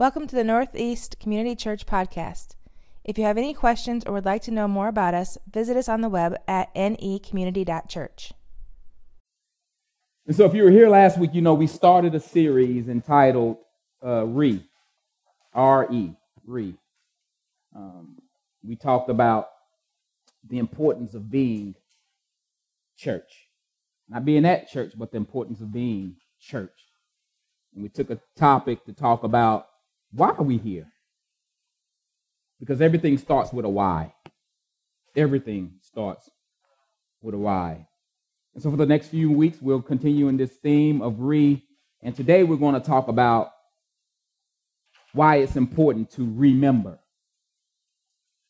Welcome to the Northeast Community Church podcast. If you have any questions or would like to know more about us, visit us on the web at necommunity.church. And so, if you were here last week, you know we started a series entitled uh, Re, R E, Re. Um, we talked about the importance of being church. Not being at church, but the importance of being church. And we took a topic to talk about why are we here? Because everything starts with a why. Everything starts with a why. And so for the next few weeks, we'll continue in this theme of re. And today we're going to talk about why it's important to remember.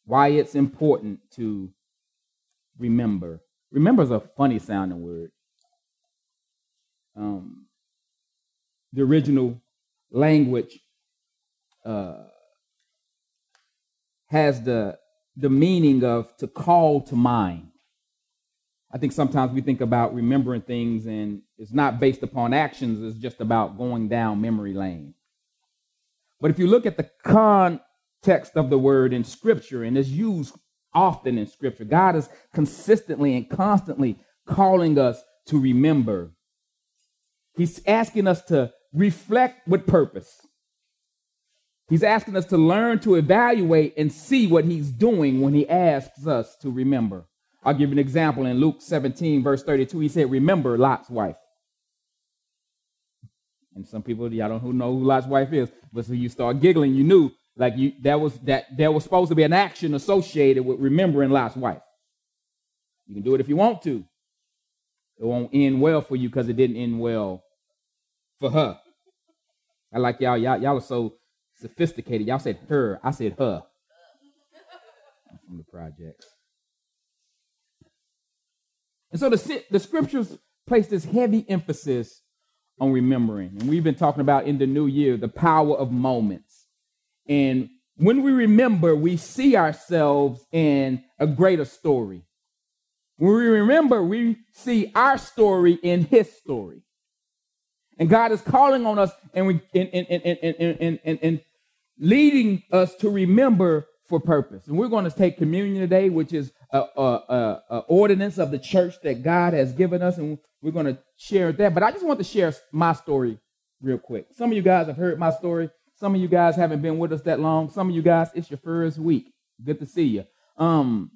Why it's important to remember. Remember is a funny sounding word. Um, the original language uh, has the the meaning of to call to mind. I think sometimes we think about remembering things and it's not based upon actions, it's just about going down memory lane. But if you look at the context of the word in Scripture, and it's used often in Scripture, God is consistently and constantly calling us to remember. He's asking us to reflect with purpose. He's asking us to learn to evaluate and see what he's doing when he asks us to remember. I'll give you an example in Luke 17, verse 32. He said, Remember Lot's wife. And some people, y'all don't know who Lot's wife is, but so you start giggling, you knew like you that was that there was supposed to be an action associated with remembering Lot's wife. You can do it if you want to. It won't end well for you because it didn't end well for her. I like y'all, y'all, y'all are so sophisticated. Y'all said her. I said her. I'm from the projects. And so the, the scriptures place this heavy emphasis on remembering. And we've been talking about in the new year the power of moments. And when we remember, we see ourselves in a greater story. When we remember, we see our story in his story. And God is calling on us and, we, and, and, and, and, and, and, and leading us to remember for purpose. And we're going to take communion today, which is a, a, a, a, ordinance of the church that God has given us, and we're going to share that. But I just want to share my story real quick. Some of you guys have heard my story. Some of you guys haven't been with us that long. Some of you guys, it's your first week. Good to see you. Um,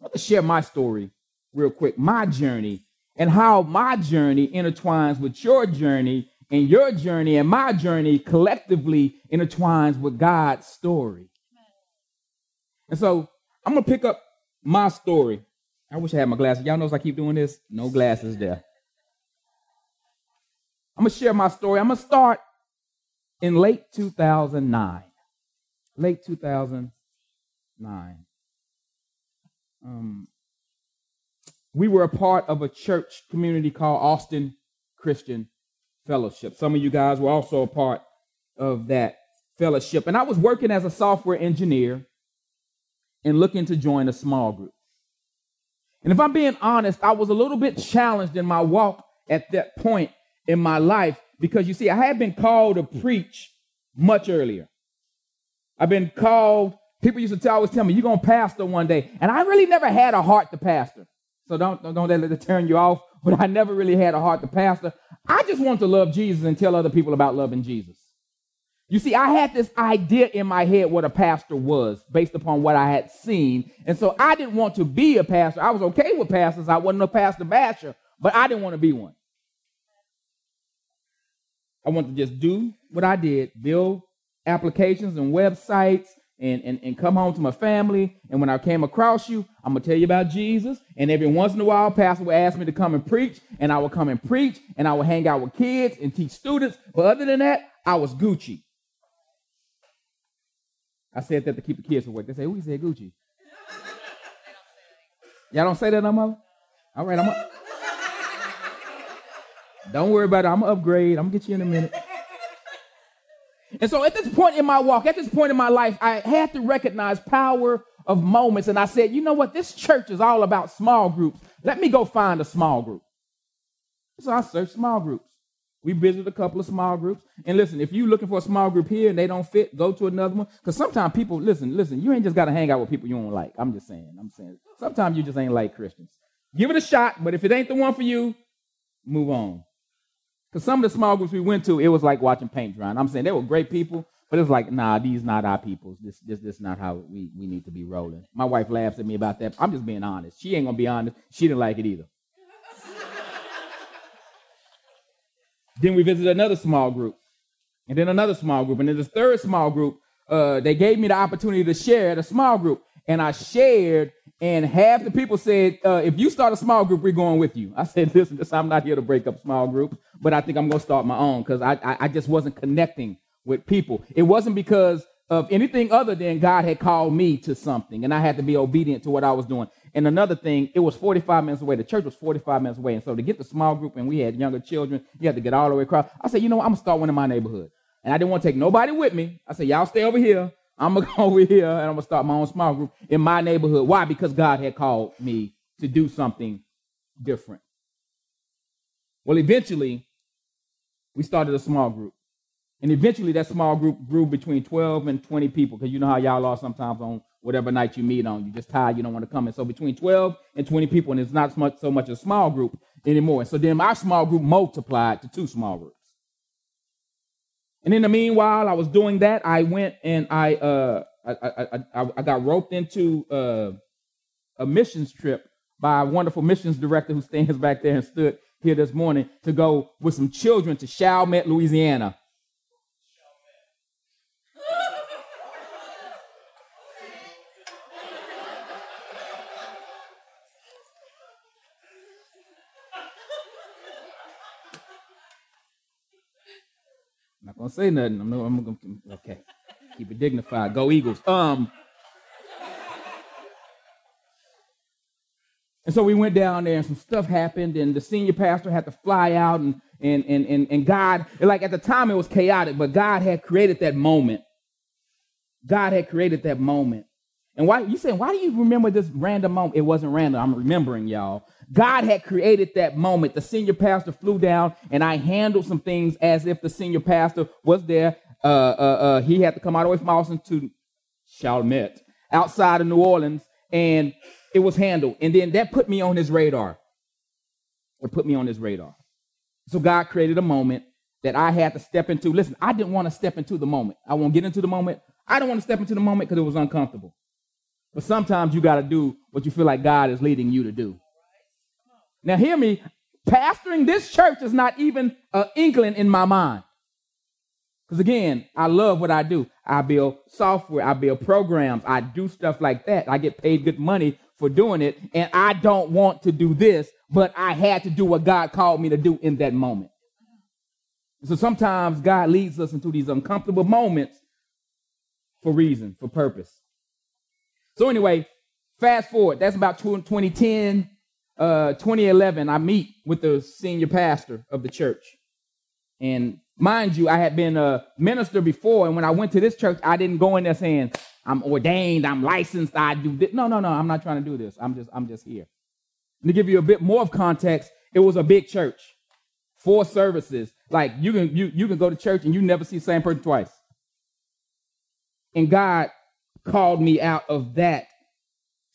I want to share my story real quick, my journey, and how my journey intertwines with your journey and your journey and my journey collectively intertwines with God's story. And so I'm gonna pick up my story. I wish I had my glasses. Y'all knows I keep doing this. No glasses there. I'm gonna share my story. I'm gonna start in late 2009. Late 2009. Um, we were a part of a church community called Austin Christian fellowship. Some of you guys were also a part of that fellowship. And I was working as a software engineer and looking to join a small group. And if I'm being honest, I was a little bit challenged in my walk at that point in my life because you see, I had been called to preach much earlier. I've been called, people used to tell, always tell me, you're going to pastor one day. And I really never had a heart to pastor. So don't, don't, don't let it turn you off. But I never really had a heart to pastor. I just want to love Jesus and tell other people about loving Jesus. You see, I had this idea in my head what a pastor was based upon what I had seen. And so I didn't want to be a pastor. I was okay with pastors. I wasn't a pastor basher, but I didn't want to be one. I wanted to just do what I did, build applications and websites and, and, and come home to my family. And when I came across you, I'm going to tell you about Jesus. And every once in a while, pastor would ask me to come and preach, and I would come and preach, and I would hang out with kids and teach students. But other than that, I was Gucci. I said that to keep the kids awake. They say, who said Gucci? Y'all don't say that no more? All right, I'm up. Don't worry about it. I'm to upgrade. I'm to get you in a minute. And so at this point in my walk, at this point in my life, I had to recognize power of moments. And I said, you know what? This church is all about small groups. Let me go find a small group. So I searched small groups. We visited a couple of small groups. And listen, if you're looking for a small group here and they don't fit, go to another one. Because sometimes people, listen, listen, you ain't just got to hang out with people you don't like. I'm just saying. I'm saying. Sometimes you just ain't like Christians. Give it a shot, but if it ain't the one for you, move on. Because some of the small groups we went to, it was like watching paint dry. And I'm saying they were great people, but it was like, nah, these not our peoples. This, this, this not how we, we need to be rolling. My wife laughs at me about that. I'm just being honest. She ain't gonna be honest. She didn't like it either. then we visited another small group, and then another small group, and then the third small group. Uh, they gave me the opportunity to share at a small group, and I shared and half the people said, uh, if you start a small group, we're going with you. I said, listen, I'm not here to break up small groups, but I think I'm going to start my own because I, I, I, just wasn't connecting with people. It wasn't because of anything other than God had called me to something and I had to be obedient to what I was doing. And another thing, it was 45 minutes away. The church was 45 minutes away. And so to get the small group and we had younger children, you had to get all the way across. I said, you know what? I'm going to start one in my neighborhood. And I didn't want to take nobody with me. I said, y'all stay over here. I'm gonna go over here and I'm gonna start my own small group in my neighborhood. Why? Because God had called me to do something different. Well, eventually, we started a small group. And eventually that small group grew between 12 and 20 people, because you know how y'all are sometimes on whatever night you meet on. You just tired, you don't want to come in. So between 12 and 20 people, and it's not so much, so much a small group anymore. And so then my small group multiplied to two small groups. And in the meanwhile, I was doing that. I went and I uh, I, I, I, I got roped into uh, a missions trip by a wonderful missions director who stands back there and stood here this morning to go with some children to Chalmette, Louisiana. Gonna say nothing. I'm, I'm gonna okay. Keep it dignified. Go Eagles. Um. And so we went down there and some stuff happened, and the senior pastor had to fly out, and and and and, and God, like at the time it was chaotic, but God had created that moment. God had created that moment. And why you saying, why do you remember this random moment? It wasn't random. I'm remembering y'all. God had created that moment. The senior pastor flew down, and I handled some things as if the senior pastor was there. Uh, uh, uh, he had to come all the way from Austin to Chalmette, outside of New Orleans, and it was handled. And then that put me on his radar. It put me on his radar. So God created a moment that I had to step into. Listen, I didn't want to step into the moment. I won't get into the moment. I don't want to step into the moment because it was uncomfortable. But sometimes you got to do what you feel like God is leading you to do. Now, hear me. Pastoring this church is not even an inkling in my mind. Because again, I love what I do. I build software, I build programs, I do stuff like that. I get paid good money for doing it. And I don't want to do this, but I had to do what God called me to do in that moment. So sometimes God leads us into these uncomfortable moments for reason, for purpose. So anyway, fast forward. That's about 2010, uh, 2011, I meet with the senior pastor of the church. And mind you, I had been a minister before, and when I went to this church, I didn't go in there saying, I'm ordained, I'm licensed, I do this. No, no, no, I'm not trying to do this. I'm just, I'm just here. And to give you a bit more of context, it was a big church, four services. Like you can you, you can go to church and you never see the same person twice. And God called me out of that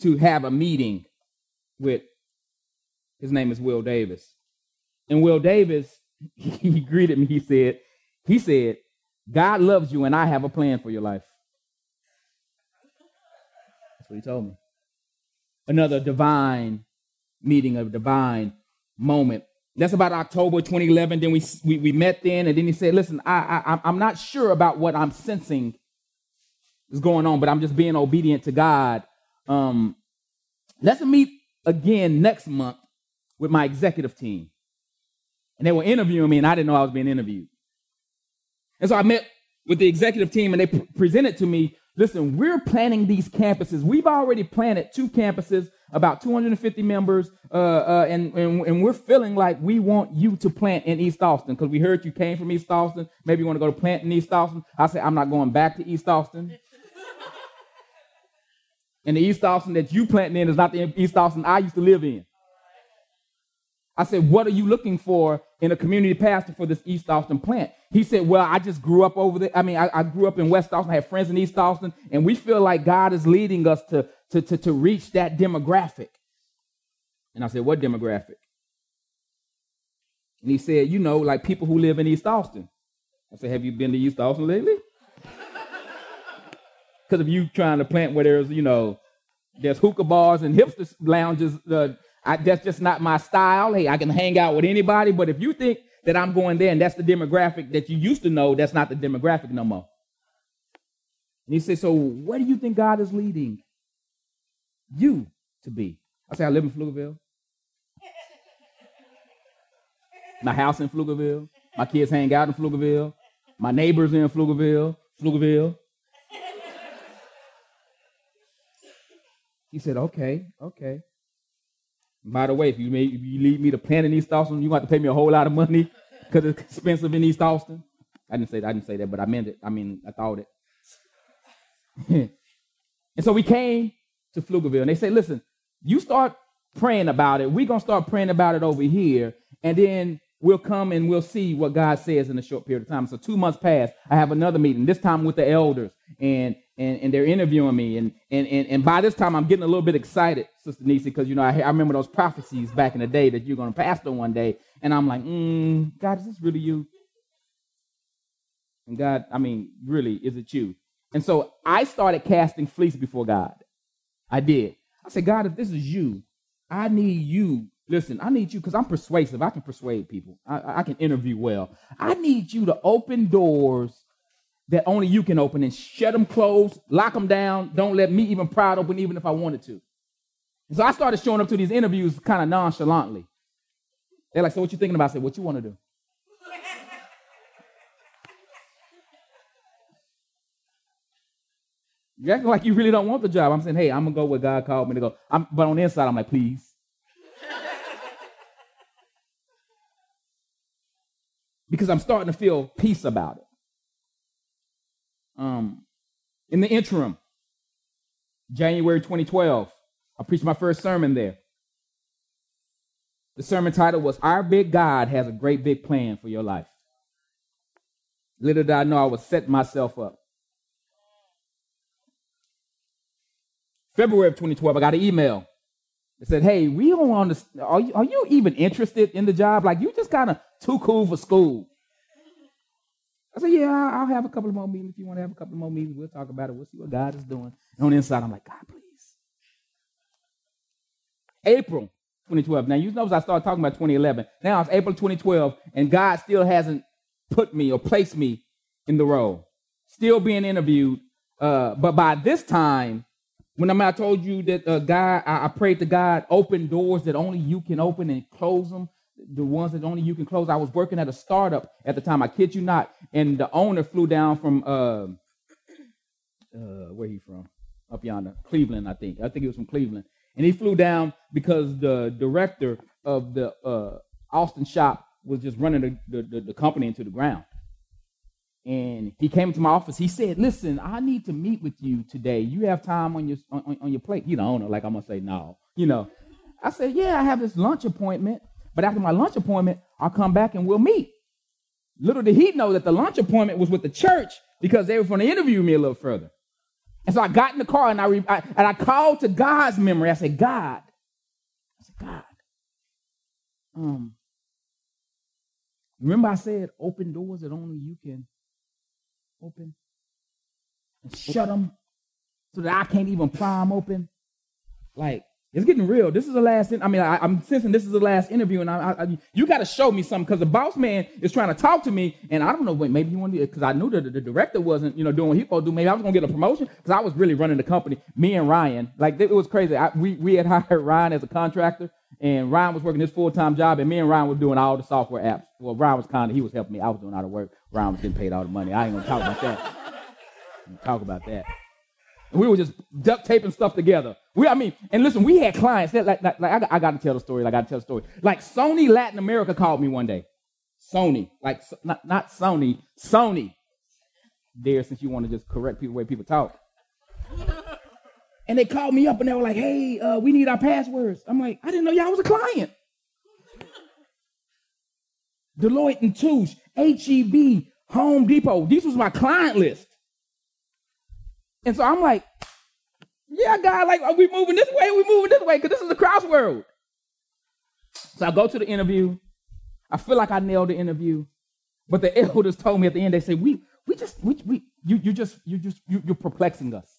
to have a meeting with his name is Will Davis. And Will Davis, he greeted me. He said, he said, God loves you and I have a plan for your life. That's what he told me. Another divine meeting, a divine moment. That's about October 2011. Then we, we, we met then, and then he said, listen, I, I, I'm not sure about what I'm sensing is going on, but I'm just being obedient to God. Um, let's meet again next month with my executive team. And they were interviewing me, and I didn't know I was being interviewed. And so I met with the executive team, and they p- presented to me listen, we're planning these campuses. We've already planted two campuses, about 250 members, uh, uh, and, and, and, we're feeling like we want you to plant in East Austin because we heard you came from East Austin. Maybe you want to go to plant in East Austin. I said, I'm not going back to East Austin. and the East Austin that you planting in is not the East Austin I used to live in. I said, What are you looking for in a community pastor for this East Austin plant. He said, Well, I just grew up over there. I mean, I, I grew up in West Austin, I had friends in East Austin, and we feel like God is leading us to, to, to, to reach that demographic. And I said, What demographic? And he said, You know, like people who live in East Austin. I said, Have you been to East Austin lately? Because if you trying to plant where there's, you know, there's hookah bars and hipster lounges, uh, I, that's just not my style. Hey, I can hang out with anybody, but if you think that I'm going there and that's the demographic that you used to know, that's not the demographic no more. And he said, So where do you think God is leading you to be? I say, I live in Pflugerville. My house in Pflugerville. My kids hang out in Pflugerville. My neighbors in Pflugerville. Pflugerville. He said, okay, okay. By the way, if you, may, if you lead me to plant in East Austin, you're going to pay me a whole lot of money because it's expensive in East Austin. I didn't say that. I didn't say that, but I meant it. I mean, I thought it. and so we came to Pflugerville, and they said, listen, you start praying about it. We're to start praying about it over here, and then we'll come and we'll see what God says in a short period of time. So two months passed. I have another meeting, this time with the elders, and and, and they're interviewing me. And, and, and, and by this time, I'm getting a little bit excited, Sister Nisi, because, you know, I, I remember those prophecies back in the day that you're going to pastor one day. And I'm like, mm, God, is this really you? And God, I mean, really, is it you? And so I started casting fleece before God. I did. I said, God, if this is you, I need you. Listen, I need you because I'm persuasive. I can persuade people. I, I can interview well. I need you to open doors that only you can open and shut them closed, lock them down. Don't let me even pry open, even if I wanted to. And so I started showing up to these interviews kind of nonchalantly. They're like, "So what you thinking about?" I said, "What you want to do?" You acting like you really don't want the job. I'm saying, "Hey, I'm gonna go where God called me to go." I'm, but on the inside, I'm like, "Please." because I'm starting to feel peace about it. Um, in the interim, January 2012, I preached my first sermon there. The sermon title was Our Big God Has a Great Big Plan for Your Life. Little did I know I was setting myself up. February of 2012, I got an email. It said, Hey, we don't understand. Are you, are you even interested in the job? Like, you just kind of too cool for school. I said, yeah, I'll have a couple of more meetings. If you want to have a couple more meetings, we'll talk about it. We'll see what God is doing. And on the inside, I'm like, God, please. April 2012. Now, you know, I started talking about 2011. Now it's April 2012, and God still hasn't put me or placed me in the role. Still being interviewed. Uh, but by this time, when I told you that uh, God, I, I prayed to God, open doors that only you can open and close them the ones that only you can close. I was working at a startup at the time. I kid you not. And the owner flew down from uh, uh, where he from? Up yonder, Cleveland, I think. I think he was from Cleveland. And he flew down because the director of the uh, Austin shop was just running the, the, the company into the ground. And he came to my office. He said, "Listen, I need to meet with you today. You have time on your on, on your plate." You know, owner. like I'm gonna say no. You know, I said, "Yeah, I have this lunch appointment." But after my lunch appointment, I'll come back and we'll meet. Little did he know that the lunch appointment was with the church because they were going to interview me a little further. And so I got in the car and I, re- I, and I called to God's memory. I said, God, I said, God, um, remember I said open doors that only you can open and shut them so that I can't even pry them open. Like it's getting real. This is the last. I mean, I, am sensing this is the last interview, and I, I, you got to show me something because the boss man is trying to talk to me, and I don't know. Wait, maybe he wanted because I knew that the, the, director wasn't, you know, doing what he supposed to do. Maybe I was gonna get a promotion because I was really running the company. Me and Ryan, like it was crazy. I, we we had hired Ryan as a contractor, and Ryan was working his full time job, and me and Ryan were doing all the software apps. Well, Ryan was kind of he was helping me. I was doing all the work. Ryan was getting paid all the money. I ain't gonna talk about that. talk about that. We were just duct taping stuff together. We, I mean, and listen, we had clients that, like, like, like I, I got to tell the story. Like, I got to tell the story. Like, Sony Latin America called me one day. Sony, like, not, not Sony, Sony. There, since you want to just correct people the way people talk. and they called me up and they were like, hey, uh, we need our passwords. I'm like, I didn't know y'all was a client. Deloitte and Touche, HEB, Home Depot. These was my client list. And so I'm like, yeah, God, like, are we moving this way? Are we moving this way? Because this is the crossroad. So I go to the interview. I feel like I nailed the interview. But the elders told me at the end, they said, we, we just, we, we, you, you just, you just, you, you're perplexing us.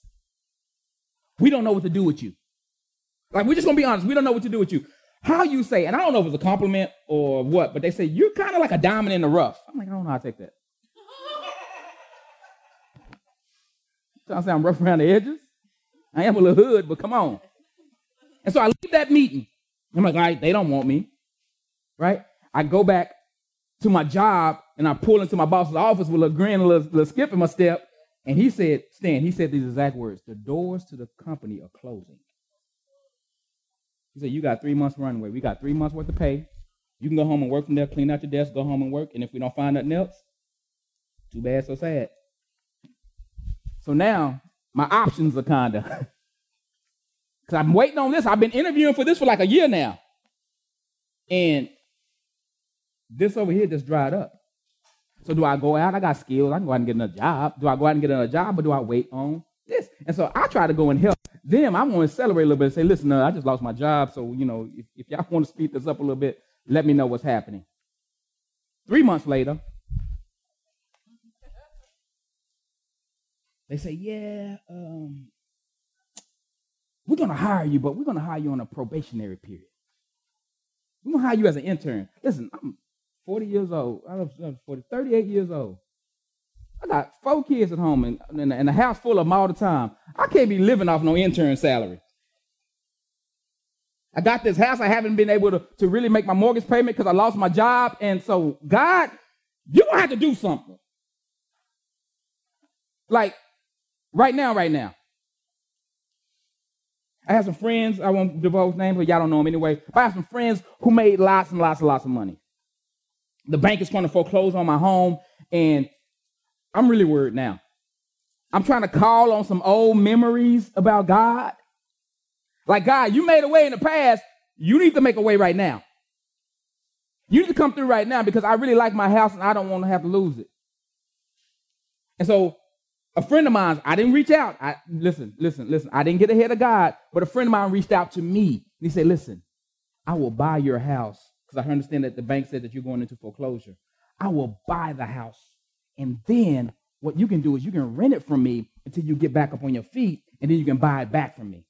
We don't know what to do with you. Like, we're just gonna be honest, we don't know what to do with you. How you say, and I don't know if it's a compliment or what, but they say, you're kind of like a diamond in the rough. I'm like, I don't know how to take that. I say I'm rough around the edges. I am a little hood, but come on. And so I leave that meeting. I'm like, all right, they don't want me. Right? I go back to my job and I pull into my boss's office with a grin, a little, little skip in my step. And he said, Stan, he said these exact words the doors to the company are closing. He said, You got three months runway. We got three months worth of pay. You can go home and work from there, clean out your desk, go home and work. And if we don't find nothing else, too bad, so sad. So now my options are kind of. Because I'm waiting on this. I've been interviewing for this for like a year now. And this over here just dried up. So do I go out? I got skills. I can go out and get another job. Do I go out and get another job or do I wait on this? And so I try to go and help them. I want to celebrate a little bit and say, listen, uh, I just lost my job. So, you know, if, if y'all want to speed this up a little bit, let me know what's happening. Three months later, they say, yeah, um, we're going to hire you, but we're going to hire you on a probationary period. We're going to hire you as an intern. Listen, I'm 40 years old. I was 40, 38 years old. I got four kids at home and, and, and a house full of them all the time. I can't be living off no intern salary. I got this house. I haven't been able to, to really make my mortgage payment because I lost my job. And so, God, to have to do something. Like, right now, right now. I have some friends, I won't divulge names, but y'all don't know them anyway. But I have some friends who made lots and lots and lots of money. The bank is trying to foreclose on my home, and I'm really worried now. I'm trying to call on some old memories about God. Like, God, you made a way in the past. You need to make a way right now. You need to come through right now because I really like my house and I don't want to have to lose it. And so a friend of mine, I didn't reach out. I listen, listen, listen. I didn't get ahead of God, but a friend of mine reached out to me. He said, "Listen, I will buy your house because I understand that the bank said that you're going into foreclosure. I will buy the house, and then what you can do is you can rent it from me until you get back up on your feet, and then you can buy it back from me."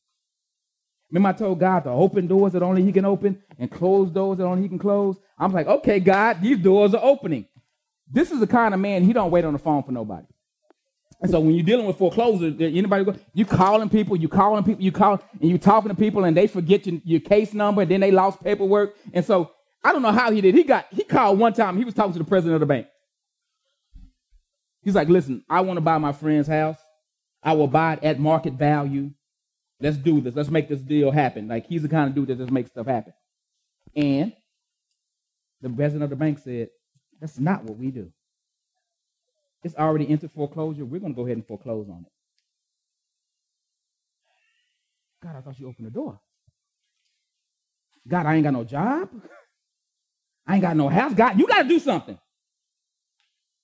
Remember, I told God to open doors that only He can open and close doors that only He can close. I'm like, okay, God, these doors are opening. This is the kind of man He don't wait on the phone for nobody. And so when you're dealing with foreclosure, eh, anybody go, you calling people, you calling people, you call, and you talking to people, and they forget your, your case number, and then they lost paperwork. And so I don't know how he did. He got he called one time. He was talking to the president of the bank. He's like, "Listen, I want to buy my friend's house. I will buy it at market value. Let's do this. Let's make this deal happen." Like he's the kind of dude that just makes stuff happen. And the president of the bank said, "That's not what we do." It's already entered foreclosure. We're going to go ahead and foreclose on it. God, I thought you opened the door. God, I ain't got no job. I ain't got no house. God, you got to do something.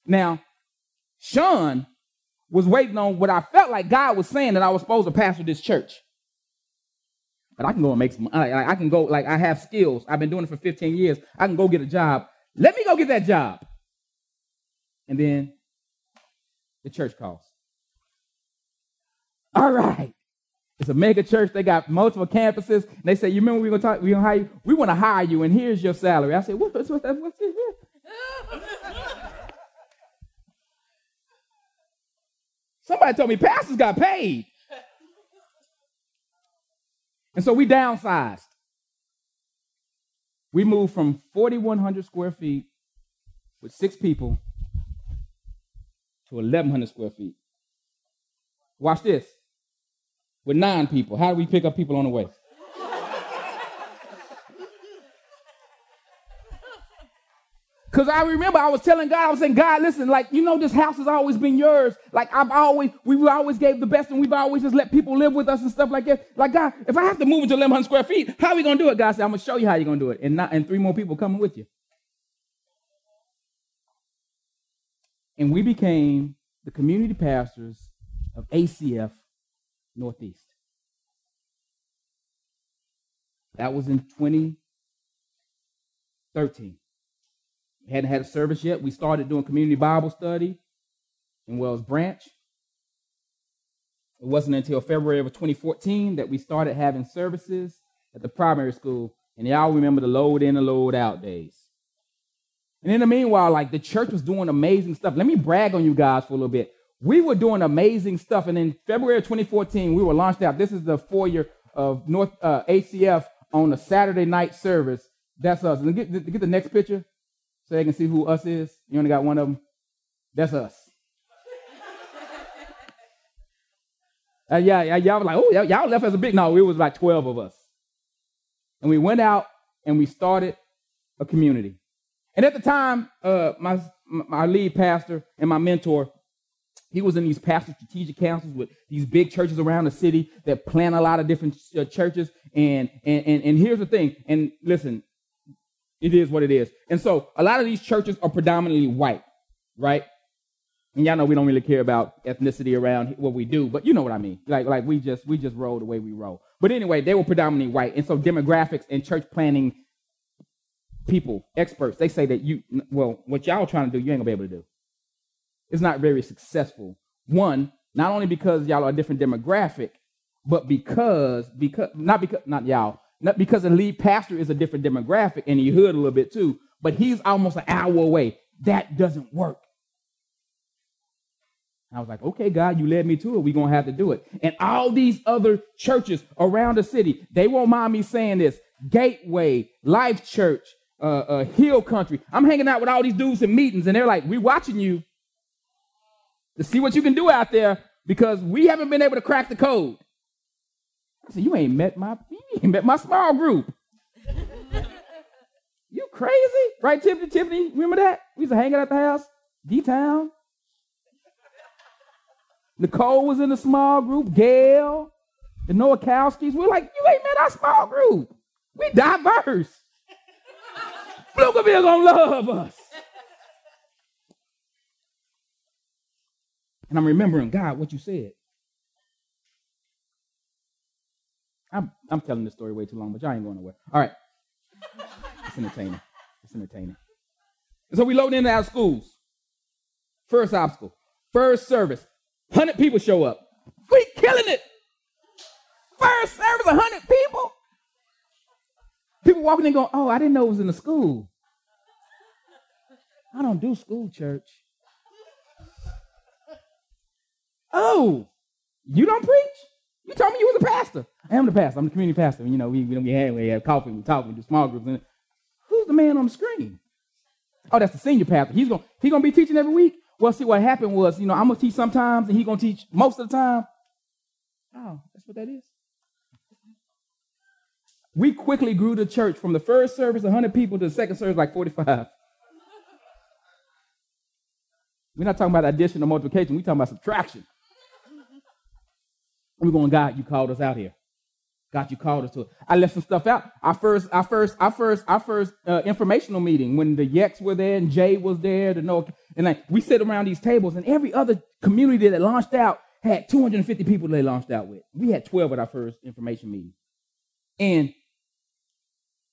Now, Sean was waiting on what I felt like God was saying that I was supposed to pastor this church. But I can go and make some. I can go like I have skills. I've been doing it for 15 years. I can go get a job. Let me go get that job. And then the church costs. All right. It's a mega church. They got multiple campuses. And they say, You remember we are gonna talk, we're gonna hire you? We want to hire you, and here's your salary. I said, what, what's, what's, what's it here? Somebody told me pastors got paid. And so we downsized. We moved from 4,100 square feet with six people to 1,100 square feet. Watch this. With nine people, how do we pick up people on the way? Because I remember I was telling God, I was saying, God, listen, like, you know, this house has always been yours. Like, I've always, we always gave the best and we've always just let people live with us and stuff like that. Like, God, if I have to move into 1,100 square feet, how are we going to do it? God said, I'm going to show you how you're going to do it. And, not, and three more people coming with you. And we became the community pastors of ACF Northeast. That was in 2013. We hadn't had a service yet. We started doing community Bible study in Wells Branch. It wasn't until February of 2014 that we started having services at the primary school. And y'all remember the load in and load out days. And in the meanwhile, like the church was doing amazing stuff. Let me brag on you guys for a little bit. We were doing amazing stuff. And in February of 2014, we were launched out. This is the foyer of North uh, ACF on a Saturday night service. That's us. And get, get the next picture so they can see who us is. You only got one of them. That's us. uh, yeah, yeah, y'all were like, oh, y'all left as a big. No, it was like 12 of us. And we went out and we started a community. And at the time, uh, my, my lead pastor and my mentor, he was in these pastor strategic councils with these big churches around the city that plan a lot of different uh, churches. And, and, and, and here's the thing. And listen, it is what it is. And so a lot of these churches are predominantly white, right? And y'all know we don't really care about ethnicity around what we do, but you know what I mean. Like, like we just we just roll the way we roll. But anyway, they were predominantly white, and so demographics and church planning people, experts, they say that you well, what y'all trying to do, you ain't gonna be able to do. It's not very successful. One, not only because y'all are a different demographic, but because because not because not y'all, not because the lead pastor is a different demographic and he hood a little bit too, but he's almost an hour away. That doesn't work. I was like, okay, God, you led me to it. We're going to have to do it. And all these other churches around the city, they won't mind me saying this Gateway, Life Church, uh, uh, Hill Country. I'm hanging out with all these dudes in meetings, and they're like, we're watching you to see what you can do out there because we haven't been able to crack the code. I said, you ain't met my, you ain't met my small group. you crazy? Right, Tiffany? Tiffany, remember that? We used to hang out at the house, D-Town. Nicole was in the small group, Gail, the Nowakowskis. We're like, you ain't met our small group. We diverse. Pflugerville gonna love us. And I'm remembering, God, what you said. I'm, I'm telling this story way too long, but y'all ain't going nowhere. All right. It's entertaining. It's entertaining. And so we load into our schools. First obstacle, first service. 100 people show up. We killing it. First service, 100 people. People walking in going, oh, I didn't know it was in the school. I don't do school church. Oh, you don't preach? You told me you was a pastor. I am the pastor. I'm the community pastor. You know, we, we, we, we have coffee, we talk, we do small groups. And who's the man on the screen? Oh, that's the senior pastor. He's going he gonna be teaching every week? Well, see, what happened was, you know, I'm going to teach sometimes and he's going to teach most of the time. Oh, that's what that is. We quickly grew the church from the first service, 100 people, to the second service, like 45. We're not talking about addition or multiplication. We're talking about subtraction. We're going, God, you called us out here. God, you called us to it. I left some stuff out. Our first, our first, our first, our first uh, informational meeting when the Yeks were there and Jay was there, the no, and like we sit around these tables, and every other community that launched out had 250 people they launched out with. We had 12 at our first information meeting, and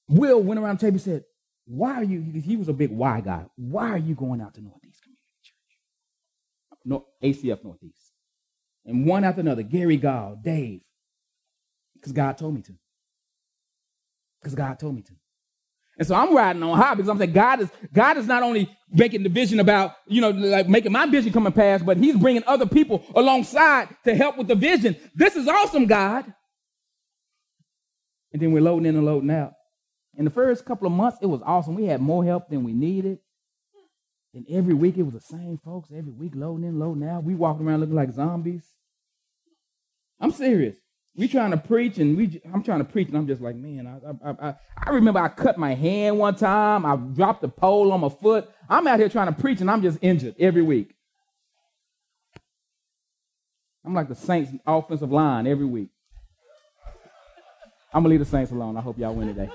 Will went around the table and said, "Why are you?" He was a big why guy. Why are you going out to Northeast Community Church? No, ACF Northeast, and one after another. Gary Gall, Dave. Because God told me to. Because God told me to. And so I'm riding on high because I'm saying God is God is not only making the vision about, you know, like making my vision come and pass, but he's bringing other people alongside to help with the vision. This is awesome, God. And then we're loading in and loading out. In the first couple of months, it was awesome. We had more help than we needed. And every week it was the same folks. Every week loading in, loading out. We walking around looking like zombies. I'm serious we trying to preach and we I'm trying to preach and I'm just like, man, I, I, I, I remember I cut my hand one time. I dropped the pole on my foot. I'm out here trying to preach and I'm just injured every week. I'm like the Saints offensive line every week. I'm gonna leave the Saints alone. I hope y'all win today.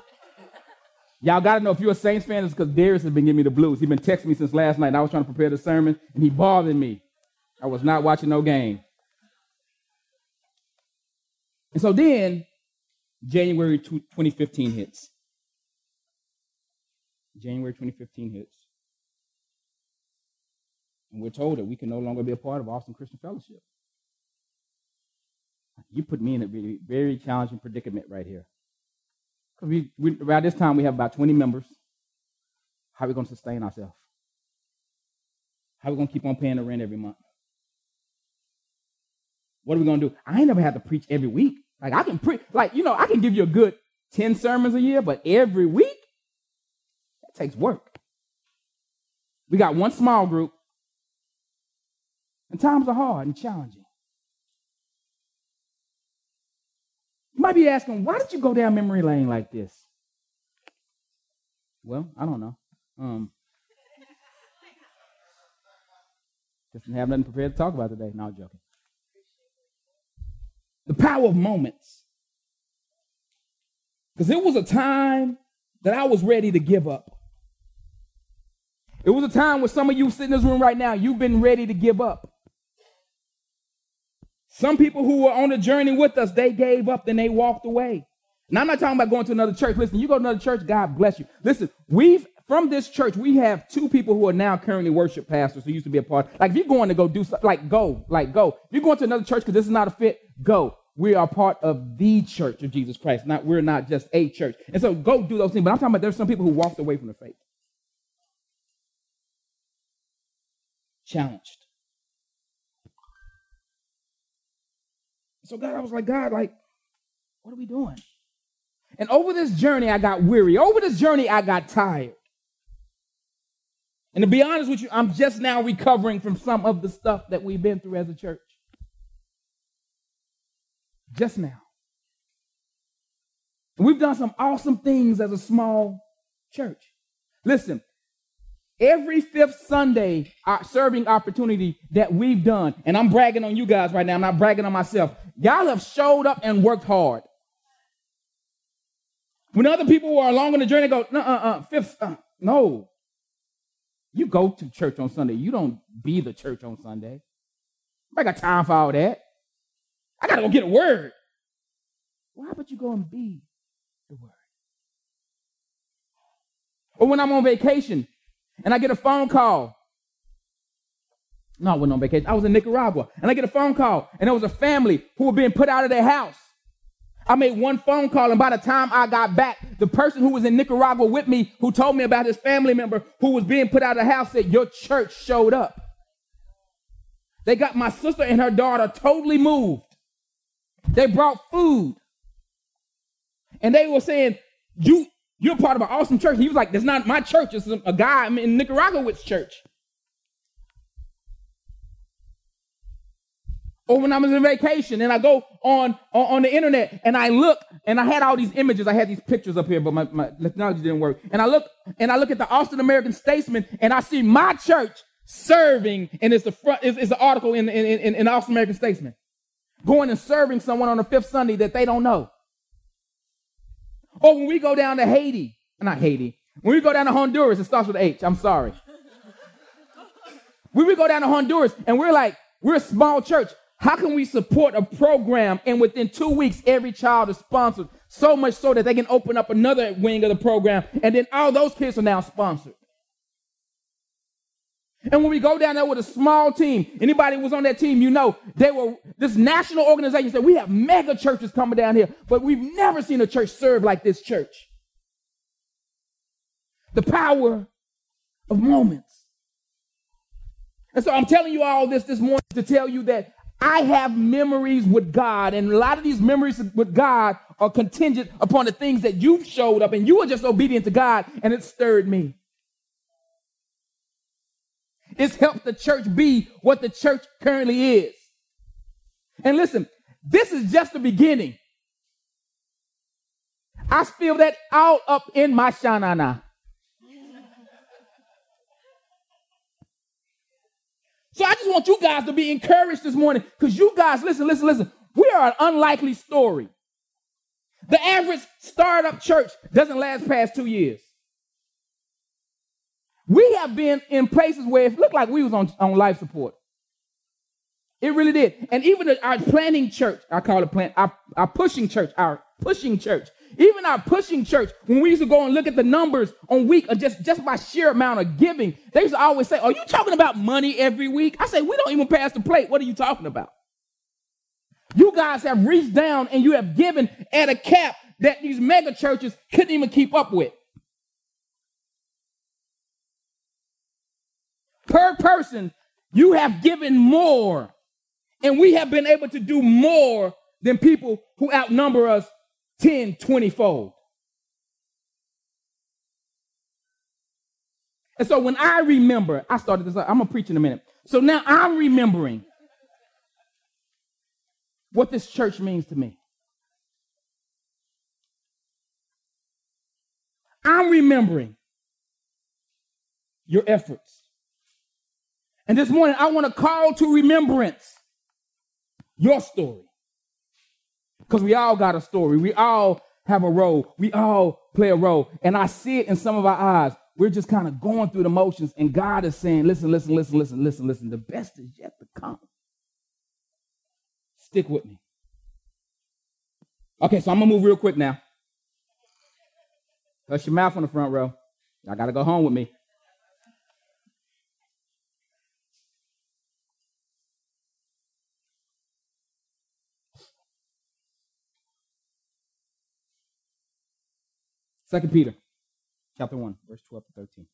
Y'all got to know if you're a Saints fan, it's because Darius has been giving me the blues. He's been texting me since last night, I was trying to prepare the sermon, and he bothered me. I was not watching no game. And so then, January 2015 hits. January 2015 hits. And we're told that we can no longer be a part of Austin Christian Fellowship. You put me in a very, very challenging predicament right here. We, we, around this time, we have about 20 members. How are we going to sustain ourselves? How are we going to keep on paying the rent every month? What are we going to do? I ain't never had to preach every week. Like, I can preach, like, you know, I can give you a good 10 sermons a year, but every week, that takes work. We got one small group, and times are hard and challenging. You might be asking, why did you go down memory lane like this? Well, I don't know. Um, just didn't have nothing prepared to talk about today. No, I'm joking. The power of moments. Because it was a time that I was ready to give up. It was a time when some of you sitting in this room right now, you've been ready to give up. Some people who were on the journey with us, they gave up and they walked away. Now, I'm not talking about going to another church. Listen, you go to another church, God bless you. Listen, we've, from this church, we have two people who are now currently worship pastors who used to be a part. Like, if you're going to go do something, like, go, like, go. If you're going to another church because this is not a fit, go. We are part of the church of Jesus Christ. Not, we're not just a church. And so go do those things. But I'm talking about there's some people who walked away from the faith. Challenged. So God, I was like, God, like, what are we doing? And over this journey, I got weary. Over this journey, I got tired. And to be honest with you, I'm just now recovering from some of the stuff that we've been through as a church. Just now. And we've done some awesome things as a small church. Listen, Every fifth Sunday uh, serving opportunity that we've done, and I'm bragging on you guys right now, I'm not bragging on myself. Y'all have showed up and worked hard. When other people who are along on the journey, go, no uh, uh, fifth, uh, no. You go to church on Sunday. You don't be the church on Sunday. I got time for all that. I gotta go get a word. Why would you go and be the word? Or when I'm on vacation, and I get a phone call. No, I wasn't on vacation. I was in Nicaragua. And I get a phone call, and there was a family who were being put out of their house. I made one phone call, and by the time I got back, the person who was in Nicaragua with me, who told me about his family member who was being put out of the house, said, Your church showed up. They got my sister and her daughter totally moved. They brought food. And they were saying, You you're part of an awesome church. He was like, That's not my church. It's a guy in Nicaragua Nicaragua's church. Or when I was on vacation and I go on, on, on the internet and I look and I had all these images, I had these pictures up here, but my, my technology didn't work. And I look and I look at the Austin American Statesman and I see my church serving, and it's the front, it's, it's an article in, in, in, in Austin American Statesman. Going and serving someone on the fifth Sunday that they don't know. Or when we go down to Haiti, not Haiti, when we go down to Honduras, it starts with H, I'm sorry. when we go down to Honduras and we're like, we're a small church. How can we support a program and within two weeks every child is sponsored? So much so that they can open up another wing of the program and then all those kids are now sponsored. And when we go down there with a small team, anybody who was on that team, you know, they were this national organization said we have mega churches coming down here, but we've never seen a church serve like this church. The power of moments. And so I'm telling you all this this morning to tell you that I have memories with God, and a lot of these memories with God are contingent upon the things that you've showed up, and you were just obedient to God, and it stirred me. It's helped the church be what the church currently is. And listen, this is just the beginning. I feel that all up in my shanana. So I just want you guys to be encouraged this morning because you guys, listen, listen, listen. We are an unlikely story. The average startup church doesn't last past two years. We have been in places where it looked like we was on, on life support. It really did. And even our planning church, I call it plan, our, our pushing church, our pushing church. Even our pushing church, when we used to go and look at the numbers on week, or just, just by sheer amount of giving, they used to always say, Are you talking about money every week? I say, We don't even pass the plate. What are you talking about? You guys have reached down and you have given at a cap that these mega churches couldn't even keep up with. Per person, you have given more. And we have been able to do more than people who outnumber us 10, 20 fold. And so when I remember, I started this, I'm going to preach in a minute. So now I'm remembering what this church means to me. I'm remembering your efforts. And this morning, I want to call to remembrance your story. Because we all got a story. We all have a role. We all play a role. And I see it in some of our eyes. We're just kind of going through the motions, and God is saying, listen, listen, listen, listen, listen, listen. The best is yet to come. Stick with me. Okay, so I'm going to move real quick now. Hush your mouth on the front row. I got to go home with me. Second Peter, chapter 1, verse 12 to 13.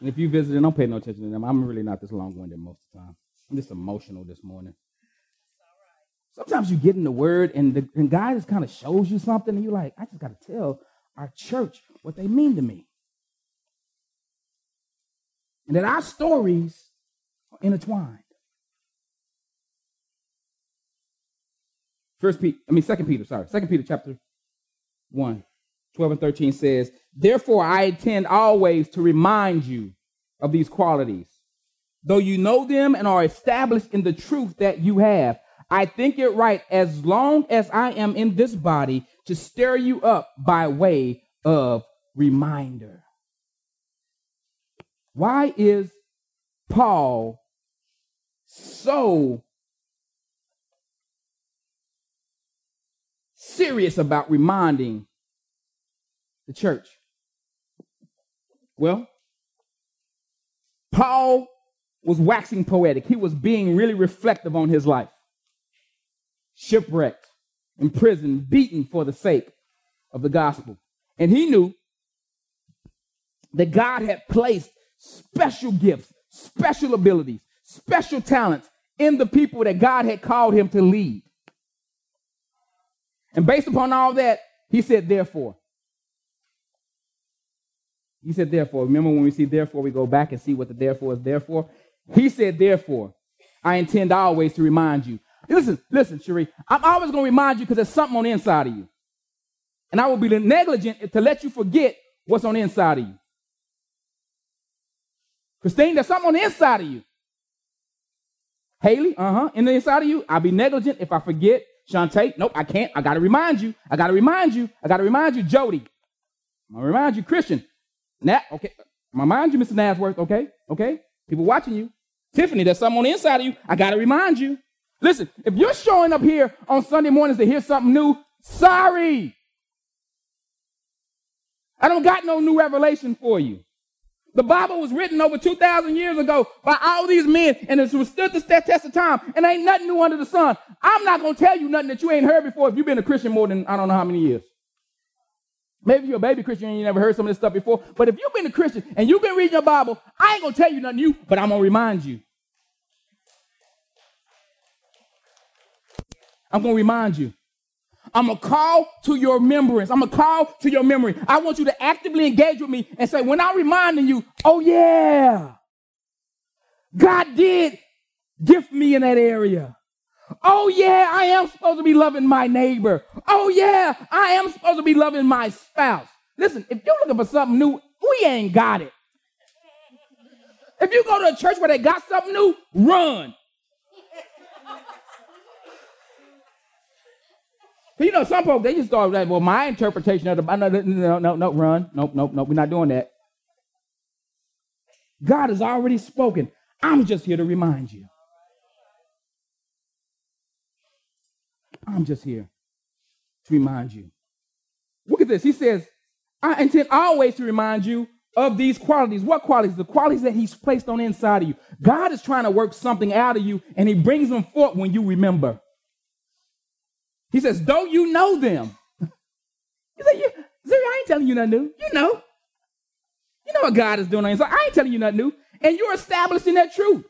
And if you visit, and don't pay no attention to them. I'm really not this long-winded most of the time. I'm just emotional this morning. Sometimes you get in the word and, the, and God just kind of shows you something and you're like, I just got to tell our church what they mean to me. And that our stories are intertwined. First Peter, I mean Second Peter, sorry. Second Peter chapter 1, 12 and 13 says, Therefore I intend always to remind you of these qualities. Though you know them and are established in the truth that you have, I think it right as long as I am in this body to stir you up by way of reminder. Why is Paul so serious about reminding the church? Well, Paul was waxing poetic. He was being really reflective on his life. Shipwrecked, imprisoned, beaten for the sake of the gospel. And he knew that God had placed special gifts, special abilities, special talents in the people that God had called him to lead. And based upon all that, he said, therefore. He said, therefore. Remember when we see therefore, we go back and see what the therefore is therefore? He said, therefore, I intend always to remind you. Listen, listen, Cherie. I'm always going to remind you because there's something on the inside of you. And I will be negligent to let you forget what's on the inside of you. Christine, there's something on the inside of you. Haley, uh huh, in the inside of you. I'll be negligent if I forget Shantae, nope, I can't. I got to remind you. I got to remind you. I got to remind you, Jody. I'm to remind you, Christian. Nat, okay. I'm to remind you, Mr. Nasworth, okay? Okay? People watching you. Tiffany, there's something on the inside of you. I got to remind you. Listen, if you're showing up here on Sunday mornings to hear something new, sorry. I don't got no new revelation for you. The Bible was written over 2,000 years ago by all these men, and it's withstood the test of time, and ain't nothing new under the sun. I'm not going to tell you nothing that you ain't heard before if you've been a Christian more than I don't know how many years. Maybe you're a baby Christian and you never heard some of this stuff before, but if you've been a Christian and you've been reading your Bible, I ain't going to tell you nothing new, but I'm going to remind you. I'm going to remind you. I'm to call to your remembrance. I'm to call to your memory. I want you to actively engage with me and say, when I'm reminding you, oh yeah, God did gift me in that area. Oh yeah, I am supposed to be loving my neighbor. Oh yeah, I am supposed to be loving my spouse. Listen, if you're looking for something new, we ain't got it. If you go to a church where they got something new, run. You know, some folks they just start like, well, my interpretation of the no, no, no, no, run, nope, nope, nope, we're not doing that. God has already spoken. I'm just here to remind you. I'm just here to remind you. Look at this. He says, I intend always to remind you of these qualities. What qualities? The qualities that He's placed on inside of you. God is trying to work something out of you, and He brings them forth when you remember. He says, Don't you know them? He said, "Zuri, I ain't telling you nothing new. You know. You know what God is doing on inside. I ain't telling you nothing new. And you're establishing that truth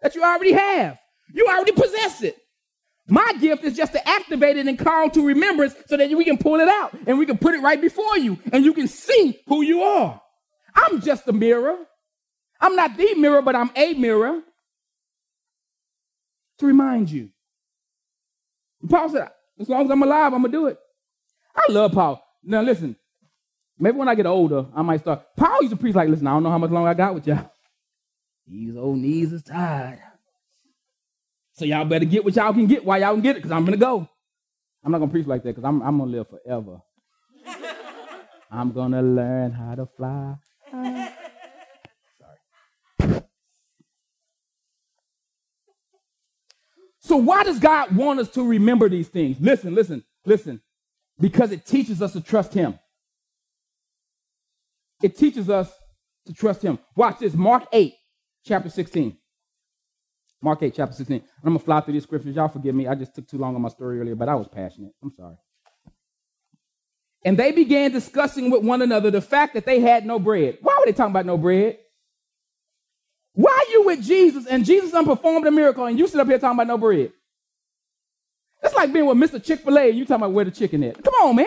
that you already have. You already possess it. My gift is just to activate it and call to remembrance so that we can pull it out and we can put it right before you and you can see who you are. I'm just a mirror. I'm not the mirror, but I'm a mirror to remind you. Paul said, as long as I'm alive, I'm to do it. I love Paul. Now, listen, maybe when I get older, I might start. Paul used to preach like, listen, I don't know how much longer I got with y'all. These old knees is tired. So y'all better get what y'all can get while y'all can get it, because I'm gonna go. I'm not gonna preach like that, because I'm, I'm gonna live forever. I'm gonna learn how to fly. So why does God want us to remember these things? Listen, listen, listen. Because it teaches us to trust Him. It teaches us to trust Him. Watch this. Mark 8, chapter 16. Mark 8, chapter 16. I'm going to fly through these scriptures. Y'all forgive me. I just took too long on my story earlier, but I was passionate. I'm sorry. And they began discussing with one another the fact that they had no bread. Why were they talking about no bread? Why are you with Jesus and Jesus done performed a miracle and you sit up here talking about no bread? It's like being with Mr. Chick fil A and you talking about where the chicken is. Come on, man.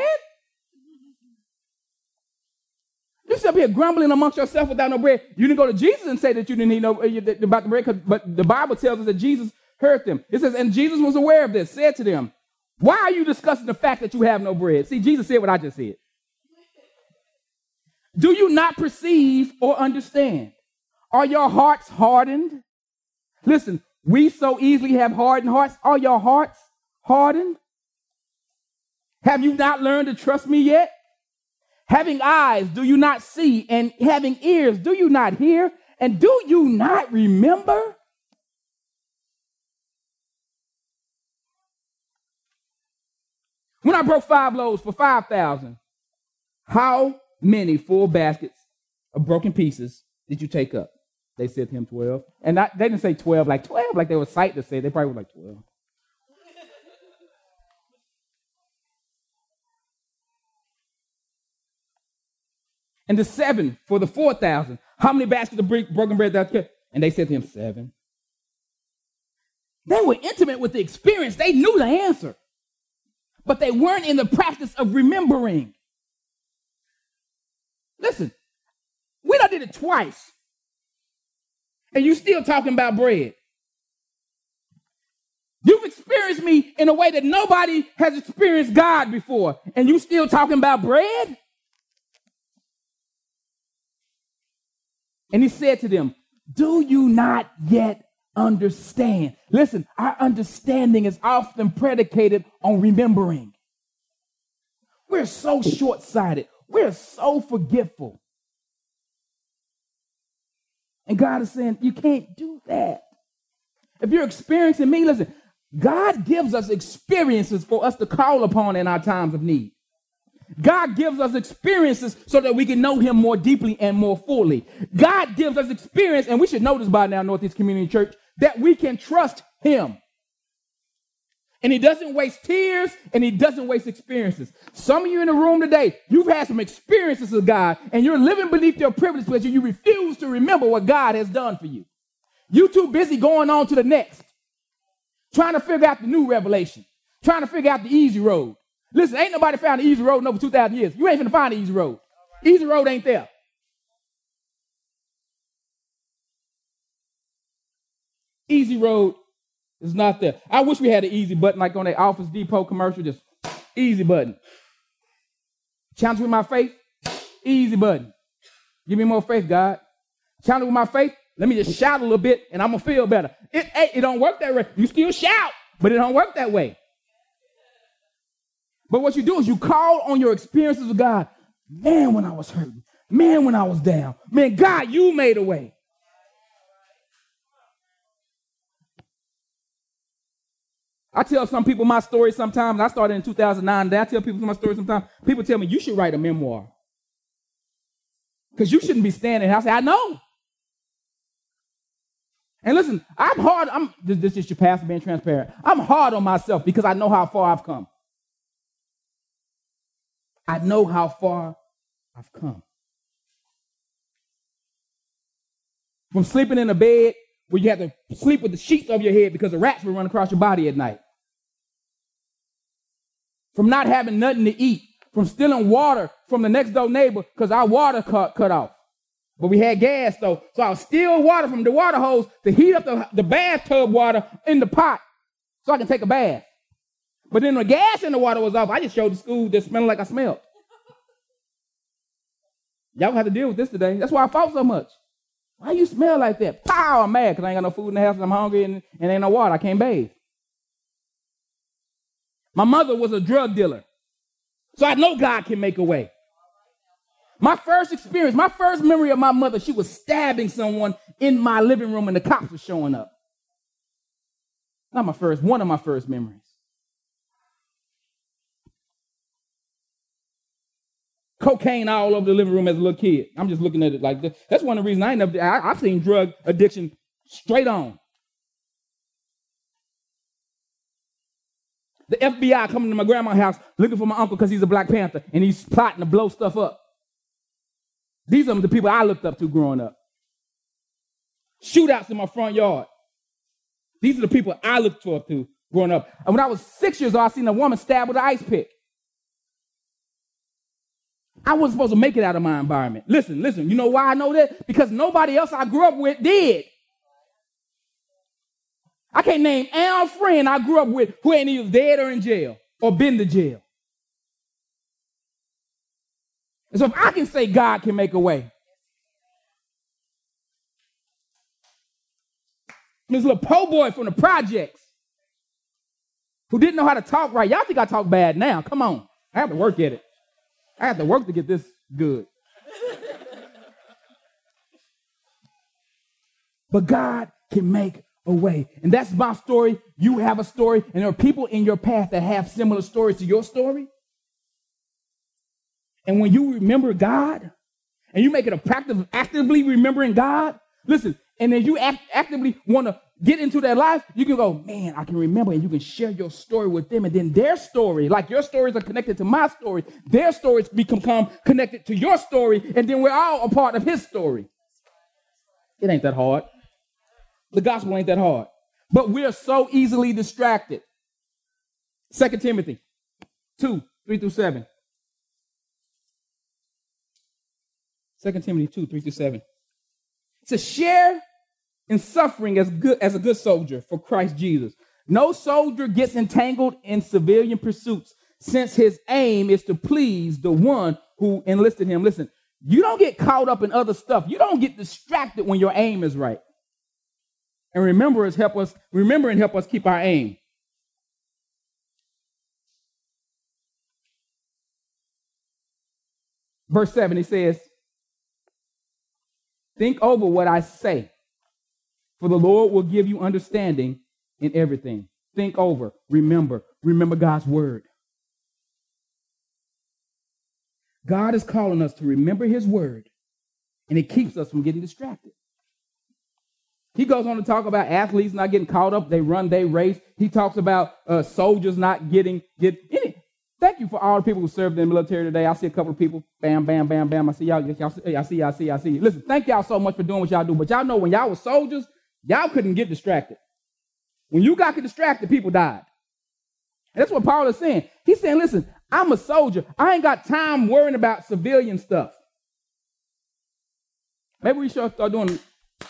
You sit up here grumbling amongst yourself without no bread. You didn't go to Jesus and say that you didn't need no uh, about the bread, but the Bible tells us that Jesus heard them. It says, and Jesus was aware of this, said to them, Why are you discussing the fact that you have no bread? See, Jesus said what I just said. Do you not perceive or understand? Are your hearts hardened? Listen, we so easily have hardened hearts. Are your hearts hardened? Have you not learned to trust me yet? Having eyes, do you not see? And having ears, do you not hear? And do you not remember? When I broke five loaves for 5,000, how many full baskets of broken pieces did you take up? They said to him 12. And I, they didn't say 12 like 12, like they were sight to say. They probably were like 12. and the seven for the 4,000. How many baskets of broken bread that? And they said to him, seven. They were intimate with the experience. They knew the answer, but they weren't in the practice of remembering. Listen, we done did it twice, and you still talking about bread. You've experienced me in a way that nobody has experienced God before, and you still talking about bread? And he said to them, Do you not yet understand? Listen, our understanding is often predicated on remembering. We're so short sighted, we're so forgetful. And God is saying, You can't do that. If you're experiencing me, listen, God gives us experiences for us to call upon in our times of need. God gives us experiences so that we can know him more deeply and more fully. God gives us experience, and we should know this by now, Northeast Community Church, that we can trust him. And he doesn't waste tears and he doesn't waste experiences. Some of you in the room today, you've had some experiences with God and you're living beneath your privilege because you refuse to remember what God has done for you. You too busy going on to the next, trying to figure out the new revelation, trying to figure out the easy road. Listen, ain't nobody found the easy road in over 2,000 years. You ain't finna find the easy road. Easy road ain't there. Easy road is not there. I wish we had an easy button like on that Office Depot commercial, just easy button. Challenge with my faith, easy button. Give me more faith, God. Challenge with my faith, let me just shout a little bit and I'm gonna feel better. It, it, it don't work that way. You still shout, but it don't work that way. But what you do is you call on your experiences with God. Man, when I was hurting. Man, when I was down. Man, God, you made a way. I tell some people my story sometimes. I started in 2009. I tell people my story sometimes. People tell me, you should write a memoir. Because you shouldn't be standing. I say, I know. And listen, I'm hard. I'm this, is your pastor being transparent. I'm hard on myself because I know how far I've come. I know how far I've come. From sleeping in a bed where you have to sleep with the sheets over your head because the rats will run across your body at night from not having nothing to eat, from stealing water from the next door neighbor because our water cut, cut off. But we had gas though. So I was steal water from the water hose to heat up the, the bathtub water in the pot so I can take a bath. But then the gas in the water was off. I just showed the school that smelling like I smelled. Y'all have to deal with this today. That's why I fought so much. Why you smell like that? Pow, I'm mad because I ain't got no food in the house and I'm hungry and, and ain't no water. I can't bathe. My mother was a drug dealer. So I know God can make a way. My first experience, my first memory of my mother, she was stabbing someone in my living room and the cops were showing up. Not my first, one of my first memories. Cocaine all over the living room as a little kid. I'm just looking at it like this. That's one of the reasons I ain't never, I, I've seen drug addiction straight on. The FBI coming to my grandma's house looking for my uncle because he's a Black Panther and he's plotting to blow stuff up. These are the people I looked up to growing up. Shootouts in my front yard. These are the people I looked up to growing up. And when I was six years old, I seen a woman stabbed with an ice pick. I wasn't supposed to make it out of my environment. Listen, listen, you know why I know that? Because nobody else I grew up with did. I can't name a friend I grew up with who ain't either dead or in jail or been to jail. And so if I can say God can make a way, this little po' boy from the projects who didn't know how to talk right. Y'all think I talk bad now. Come on. I have to work at it. I have to work to get this good. but God can make away. And that's my story. You have a story, and there are people in your path that have similar stories to your story. And when you remember God, and you make it a practice of actively remembering God, listen, and then you act, actively want to get into their life, you can go, man, I can remember, and you can share your story with them, and then their story, like your stories are connected to my story, their stories become connected to your story, and then we're all a part of his story. It ain't that hard. The gospel ain't that hard. But we're so easily distracted. Second Timothy 2, 3 through 7. 2 Timothy 2, 3 through 7. To share in suffering as good as a good soldier for Christ Jesus. No soldier gets entangled in civilian pursuits since his aim is to please the one who enlisted him. Listen, you don't get caught up in other stuff. You don't get distracted when your aim is right. And remember us help us, remember and help us keep our aim. Verse 7, he says, Think over what I say, for the Lord will give you understanding in everything. Think over, remember, remember God's word. God is calling us to remember his word, and it keeps us from getting distracted. He goes on to talk about athletes not getting caught up. They run their race. He talks about uh, soldiers not getting get any. Thank you for all the people who served in the military today. I see a couple of people. Bam, bam, bam, bam. I see y'all. y'all see, I see, y'all, see, I see. Listen, thank y'all so much for doing what y'all do. But y'all know when y'all were soldiers, y'all couldn't get distracted. When you got distracted, people died. And that's what Paul is saying. He's saying, listen, I'm a soldier. I ain't got time worrying about civilian stuff. Maybe we should start doing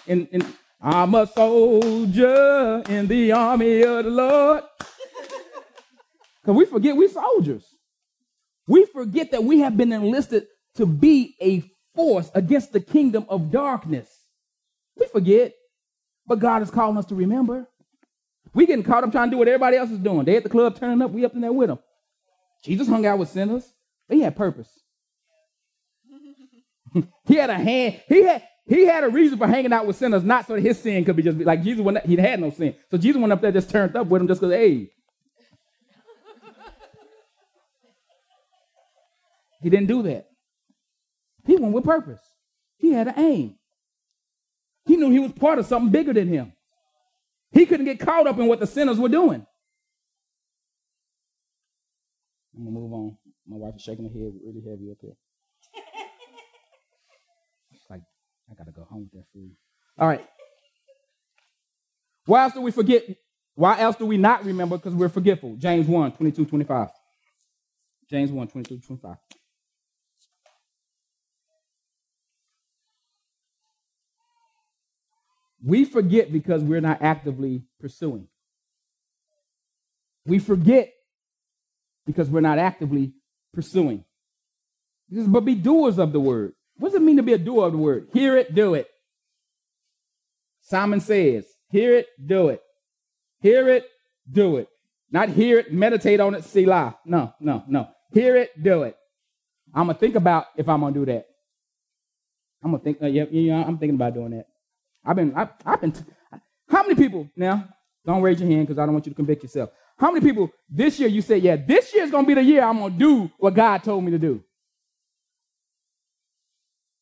in, in I'm a soldier in the army of the Lord. Because we forget we're soldiers. We forget that we have been enlisted to be a force against the kingdom of darkness. We forget, but God is calling us to remember. We getting caught up trying to do what everybody else is doing. They at the club turning up, we up in there with them. Jesus hung out with sinners, but he had purpose. he had a hand, he had he had a reason for hanging out with sinners, not so that his sin could be just like Jesus went he had no sin. So Jesus went up there just turned up with him just because, hey. He didn't do that. He went with purpose. He had an aim. He knew he was part of something bigger than him. He couldn't get caught up in what the sinners were doing. I'm gonna move on. My wife is shaking her head really heavy up here. It's like I gotta go home with that food. All right. Why else do we forget? Why else do we not remember? Because we're forgetful. James 1, 22, 25. James 1, 22, 25. We forget because we're not actively pursuing. We forget because we're not actively pursuing. Says, but be doers of the word. What does it mean to be a doer of the word? Hear it, do it. Simon says, hear it, do it. Hear it, do it. Not hear it, meditate on it, Selah. No, no, no. Hear it, do it. I'm gonna think about if I'm gonna do that. I'm gonna think. Uh, yeah, yeah, I'm thinking about doing that. I've been, I, I've been. How many people now? Don't raise your hand because I don't want you to convict yourself. How many people this year you say, yeah, this year is gonna be the year I'm gonna do what God told me to do?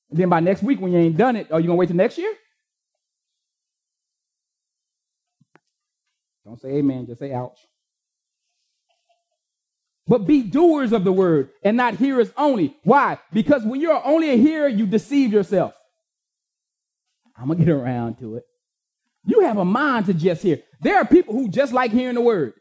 And then by next week, when you ain't done it, are you gonna wait till next year? Don't say amen, just say ouch. But be doers of the word and not hearers only. Why? Because when you're only a hearer, you deceive yourself. I'm to get around to it. You have a mind to just hear. There are people who just like hearing the word.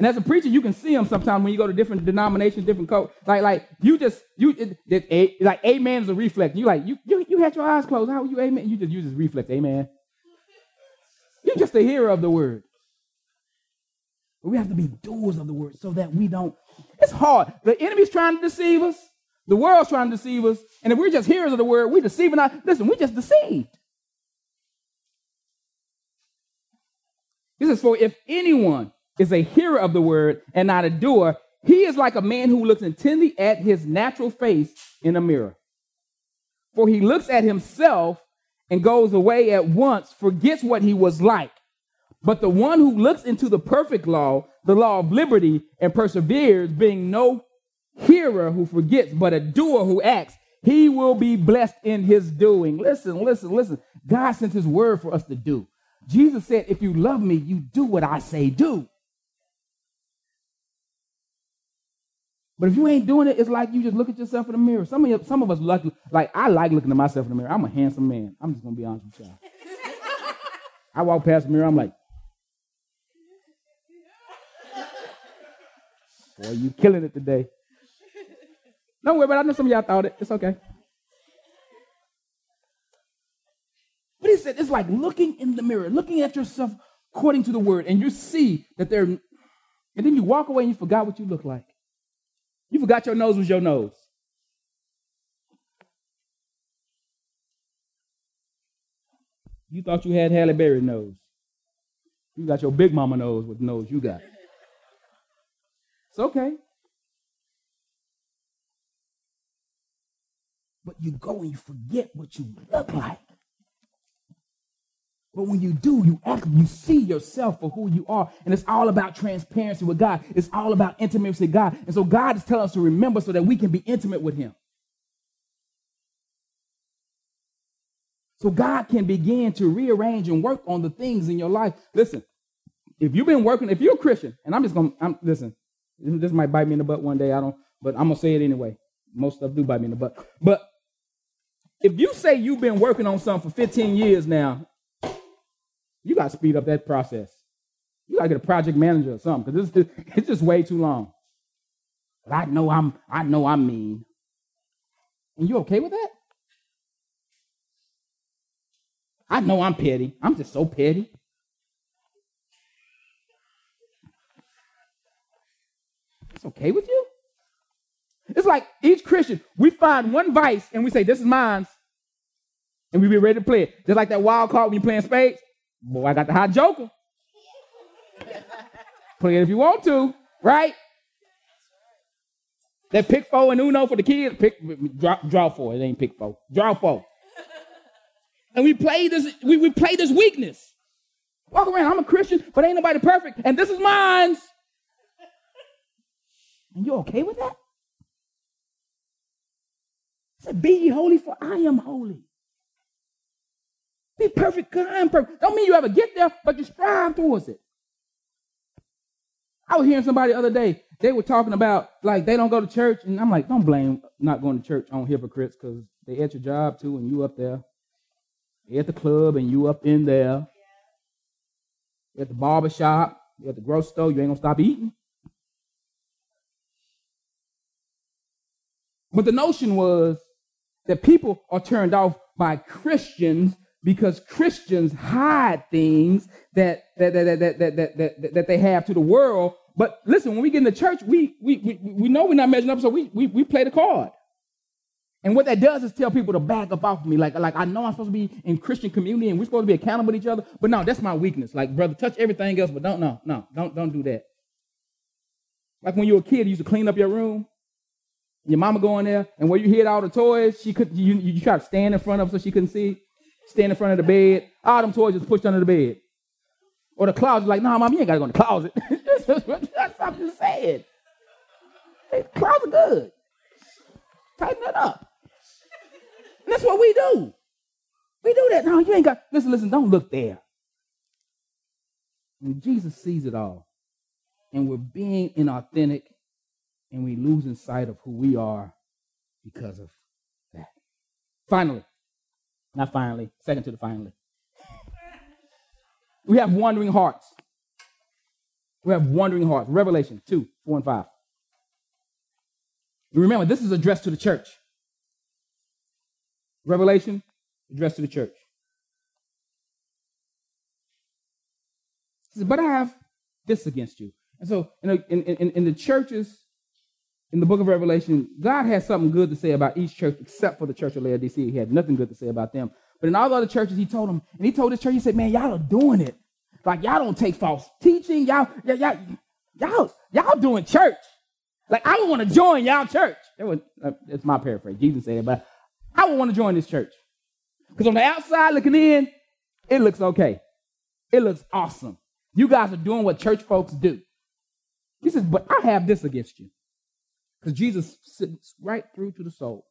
And as a preacher, you can see them sometimes when you go to different denominations, different code. Like, like you just you it, it, it, like amen is a reflex. You like you, you you had your eyes closed. How are you amen? You just use this reflex, amen. You're just a hearer of the word. But we have to be doers of the word so that we don't. It's hard. The enemy's trying to deceive us. The world's trying to deceive us. And if we're just hearers of the word, we're deceiving us. Listen, we just deceived. This is for if anyone is a hearer of the word and not a doer, he is like a man who looks intently at his natural face in a mirror. For he looks at himself and goes away at once, forgets what he was like. But the one who looks into the perfect law, the law of liberty, and perseveres, being no hearer who forgets, but a doer who acts, he will be blessed in his doing. Listen, listen, listen. God sent his word for us to do. Jesus said, If you love me, you do what I say do. But if you ain't doing it, it's like you just look at yourself in the mirror. Some of you, some of us like like I like looking at myself in the mirror. I'm a handsome man. I'm just gonna be honest with y'all. I walk past the mirror, I'm like, boy, you killing it today. Don't worry it. I know some of y'all thought it. It's okay. But he said it's like looking in the mirror, looking at yourself according to the word, and you see that there, and then you walk away and you forgot what you look like. You forgot your nose was your nose. You thought you had Halle Berry nose. You got your big mama nose with the nose you got. It's okay. But you go and you forget what you look like. But when you do, you act, you see yourself for who you are. And it's all about transparency with God. It's all about intimacy with God. And so God is telling us to remember so that we can be intimate with Him. So God can begin to rearrange and work on the things in your life. Listen, if you've been working, if you're a Christian, and I'm just gonna I'm listen, this might bite me in the butt one day. I don't, but I'm gonna say it anyway. Most stuff do bite me in the butt. But if you say you've been working on something for 15 years now, you got to speed up that process. You got to get a project manager or something because it's, it's just way too long. But I know I'm I know I'm mean. And you okay with that? I know I'm petty. I'm just so petty. It's okay with you? It's like each Christian, we find one vice and we say, This is mine. And we be ready to play it. Just like that wild card when you playing spades. Boy, I got the hot joker. Play it if you want to. Right? That pick four and Uno for the kids, pick draw, draw four. It ain't pick four. Draw four. And we play this, we, we play this weakness. Walk around, I'm a Christian, but ain't nobody perfect, and this is mine. And you okay with that? said, Be ye holy, for I am holy. Be perfect, because I am perfect. Don't mean you ever get there, but you strive towards it. I was hearing somebody the other day, they were talking about like they don't go to church, and I'm like, don't blame not going to church on hypocrites because they at your job too, and you up there. They at the club and you up in there. At the barber shop, at the grocery store, you ain't gonna stop eating. But the notion was that people are turned off by Christians because Christians hide things that that that that that that, that, that they have to the world. But listen, when we get in the church, we we we, we know we're not measuring up, so we, we we play the card. And what that does is tell people to back up off of me. Like, like I know I'm supposed to be in Christian community and we're supposed to be accountable to each other. But no, that's my weakness. Like, brother, touch everything else, but don't no, no, don't don't do that. Like when you were a kid, you used to clean up your room. Your mama go in there, and where you hid all the toys, she could you, you try to stand in front of so she couldn't see. Stand in front of the bed. All them toys just pushed under the bed. Or the closet, like, nah, mom, you ain't gotta go in the closet. that's what I'm just saying. Hey, closet good. Tighten it up. And that's what we do. We do that. No, you ain't got. Listen, listen, don't look there. Jesus sees it all. And we're being inauthentic and we losing sight of who we are because of that. Finally, not finally, second to the finally. We have wandering hearts. We have wandering hearts. Revelation 2, 4 and 5. Remember, this is addressed to the church. Revelation addressed to the church. He Says, but I have this against you. And so in, in, in, in the churches in the book of Revelation, God has something good to say about each church except for the church of Laodicea. He had nothing good to say about them. But in all the other churches, he told them, and he told this church, he said, Man, y'all are doing it. Like y'all don't take false teaching. Y'all, y'all, y'all, y'all, y'all doing church. Like I would want to join y'all church. That was, uh, it's my paraphrase. Jesus said it, but I would want to join this church. Because on the outside looking in, it looks okay. It looks awesome. You guys are doing what church folks do. He says, but I have this against you. Because Jesus sits right through to the soul.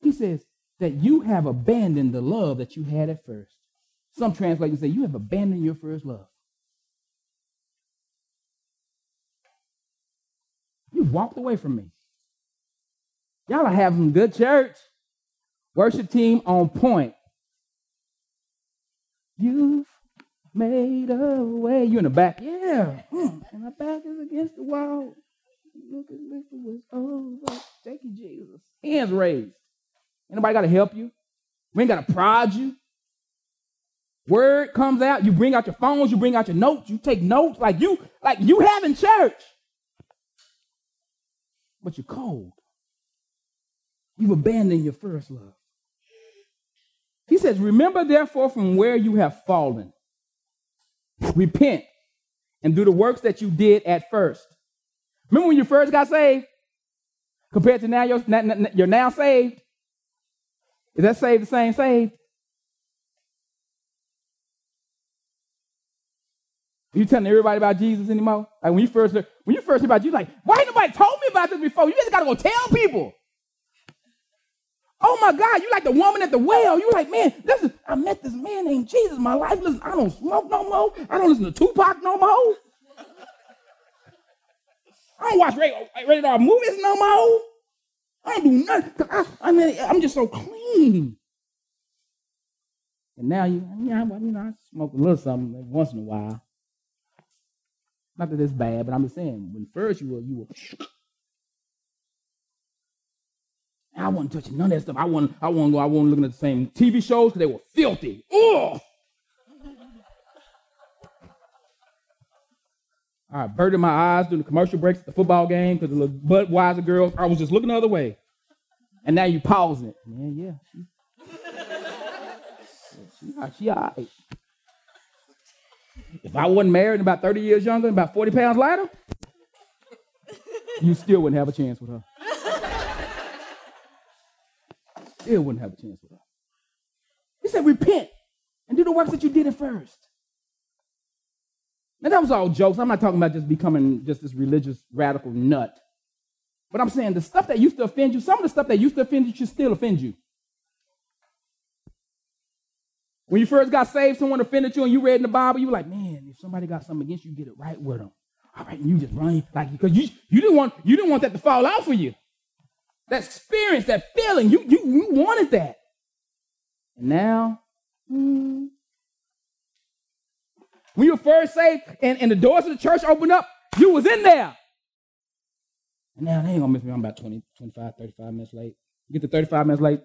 He says that you have abandoned the love that you had at first. Some translators say you have abandoned your first love. You walked away from me. Y'all are having good church. Worship team on point. You've made a way. You in the back. Yeah. Mm. And my back is against the wall. Look at this was over. Oh, thank you, Jesus. Hands raised. Anybody got to help you? We ain't got to prod you. Word comes out, you bring out your phones, you bring out your notes, you take notes like you, like you having church. But you're cold. You've abandoned your first love. He says, Remember therefore from where you have fallen. Repent and do the works that you did at first. Remember when you first got saved? Compared to now, you're, you're now saved? Is that saved the same saved? You telling everybody about Jesus anymore? Like when you first when you first heard about you, like, why ain't nobody told me about this before? You just gotta go tell people. Oh my God, you like the woman at the well. You like, man, this is I met this man named Jesus. My life, listen, I don't smoke no more. I don't listen to Tupac no more. I don't watch rated, rated R movies no more. I don't do nothing. I, I mean, I'm just so clean. And now you, yeah, you know, I smoke a little something once in a while. Not that it's bad, but I'm just saying, when first you were, you were. I wasn't touching none of that stuff. I wasn't, I wasn't, go, I wasn't looking at the same TV shows because they were filthy. Ugh. I averted my eyes during the commercial breaks at the football game because the Budweiser girls, I was just looking the other way. And now you pausing it. Man, yeah. She, she, she all right. If I wasn't married and about 30 years younger and about 40 pounds lighter, you still wouldn't have a chance with her. still wouldn't have a chance with her. He said, repent and do the works that you did at first. And that was all jokes. I'm not talking about just becoming just this religious radical nut. But I'm saying the stuff that used to offend you, some of the stuff that used to offend you should still offend you. When you first got saved, someone offended you and you read in the Bible, you were like, man, if somebody got something against you, get it right with them. All right, and you just run like because you you didn't want you didn't want that to fall out for you. That experience, that feeling, you you, you wanted that. And now, hmm, when you were first saved and, and the doors of the church opened up, you was in there. And now they ain't gonna miss me. I'm about 20, 25, 35 minutes late. You get to 35 minutes late,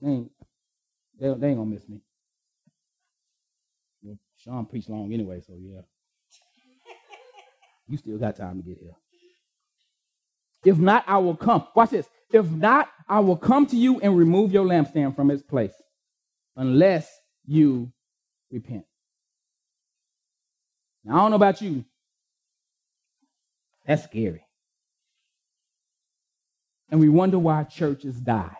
they ain't, they, they ain't gonna miss me. Well, Sean preached long anyway, so yeah. You still got time to get here. If not, I will come. Watch this. If not, I will come to you and remove your lampstand from its place unless you repent. Now, I don't know about you. That's scary. And we wonder why churches die.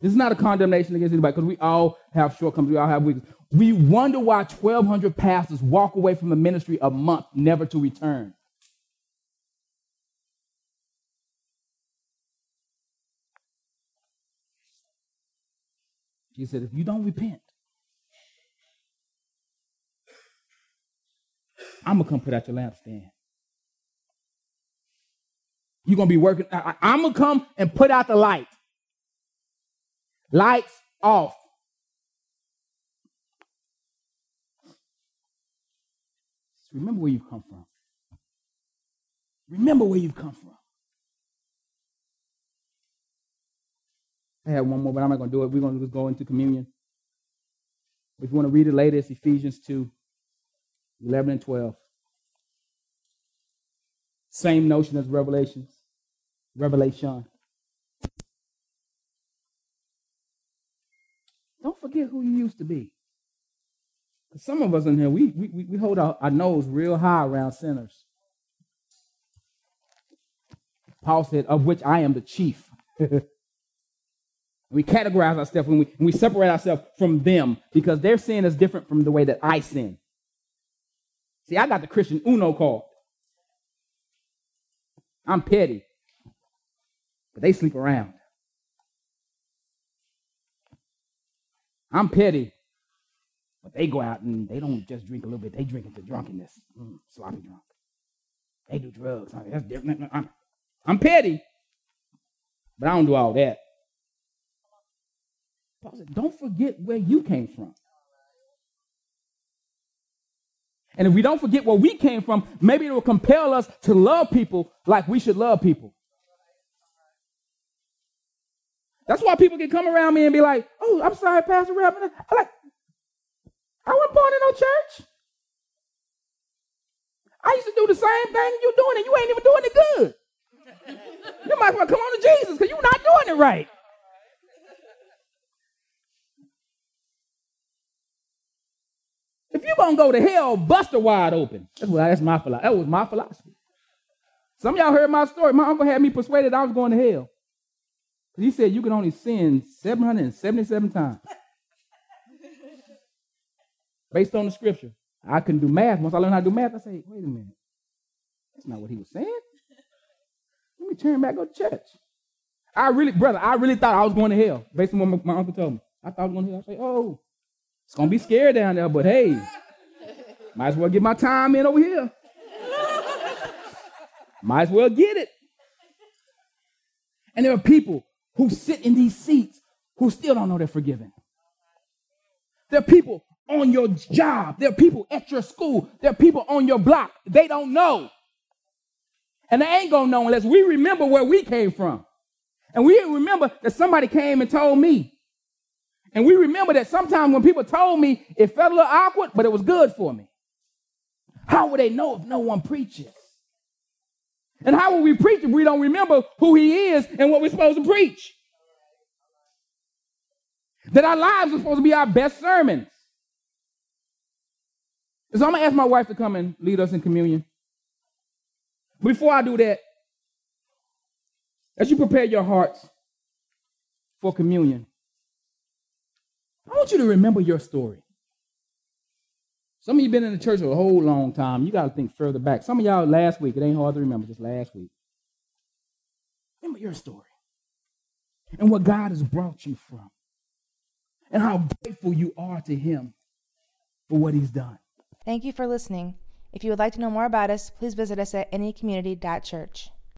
This is not a condemnation against anybody because we all have shortcomings, we all have weaknesses. We wonder why 1,200 pastors walk away from the ministry a month, never to return. He said, if you don't repent, I'm gonna come put out your lampstand. You're gonna be working. I, am gonna come and put out the light. Lights off. Remember where you've come from. Remember where you've come from. I have one more, but I'm not to do it. We're just go into communion. If you want to read it later, it's Ephesians 2 11 and 12. Same notion as Revelations. Revelation. Don't forget who you used to be. Some of us in here, we, we, we hold our, our nose real high around sinners. Paul said, of which I am the chief. we categorize ourselves and we, we separate ourselves from them because their sin is different from the way that I sin. See, I got the Christian Uno card. I'm petty, but they sleep around. I'm petty, but they go out and they don't just drink a little bit, they drink into drunkenness. Mm, sloppy drunk. They do drugs. That's different. I'm, I'm petty, but I don't do all that. Paul said, don't forget where you came from. And if we don't forget where we came from, maybe it will compel us to love people like we should love people. That's why people can come around me and be like, "Oh, I'm sorry, Pastor Rep." I'm like, I wasn't born in no church. I used to do the same thing you're doing, and you ain't even doing it good. you might as well come on to Jesus because you're not doing it right. If you're gonna go to hell, bust her wide open. That's, what, that's my philosophy. That was my philosophy. Some of y'all heard my story. My uncle had me persuaded I was going to hell. He said you can only sin 777 times. Based on the scripture. I couldn't do math. Once I learned how to do math, I say, wait a minute. That's not what he was saying. Let me turn back, go to church. I really, brother, I really thought I was going to hell based on what my, my uncle told me. I thought I was going to hell. I say, oh, it's going to be scary down there, but hey, might as well get my time in over here. might as well get it. And there are people who sit in these seats who still don't know they're forgiven. There are people on your job. There are people at your school. There are people on your block. They don't know. And they ain't to know unless we remember where we came from. And we remember that somebody came and told me. And we remember that sometimes when people told me, it felt a little awkward, but it was good for me. How would they know if no one preaches? And how will we preach if we don't remember who he is and what we're supposed to preach? That our lives are supposed to be our best sermons. So I'm going to ask my wife to come and lead us in communion. Before I do that, as you prepare your hearts for communion, I want you to remember your story. Some of you been in the church a whole long time. You got to think further back. Some of y'all last week, it ain't hard to remember, just last week. Remember your story and what God has brought you from and how grateful you are to Him for what He's done. Thank you for listening. If you would like to know more about us, please visit us at anycommunity.church.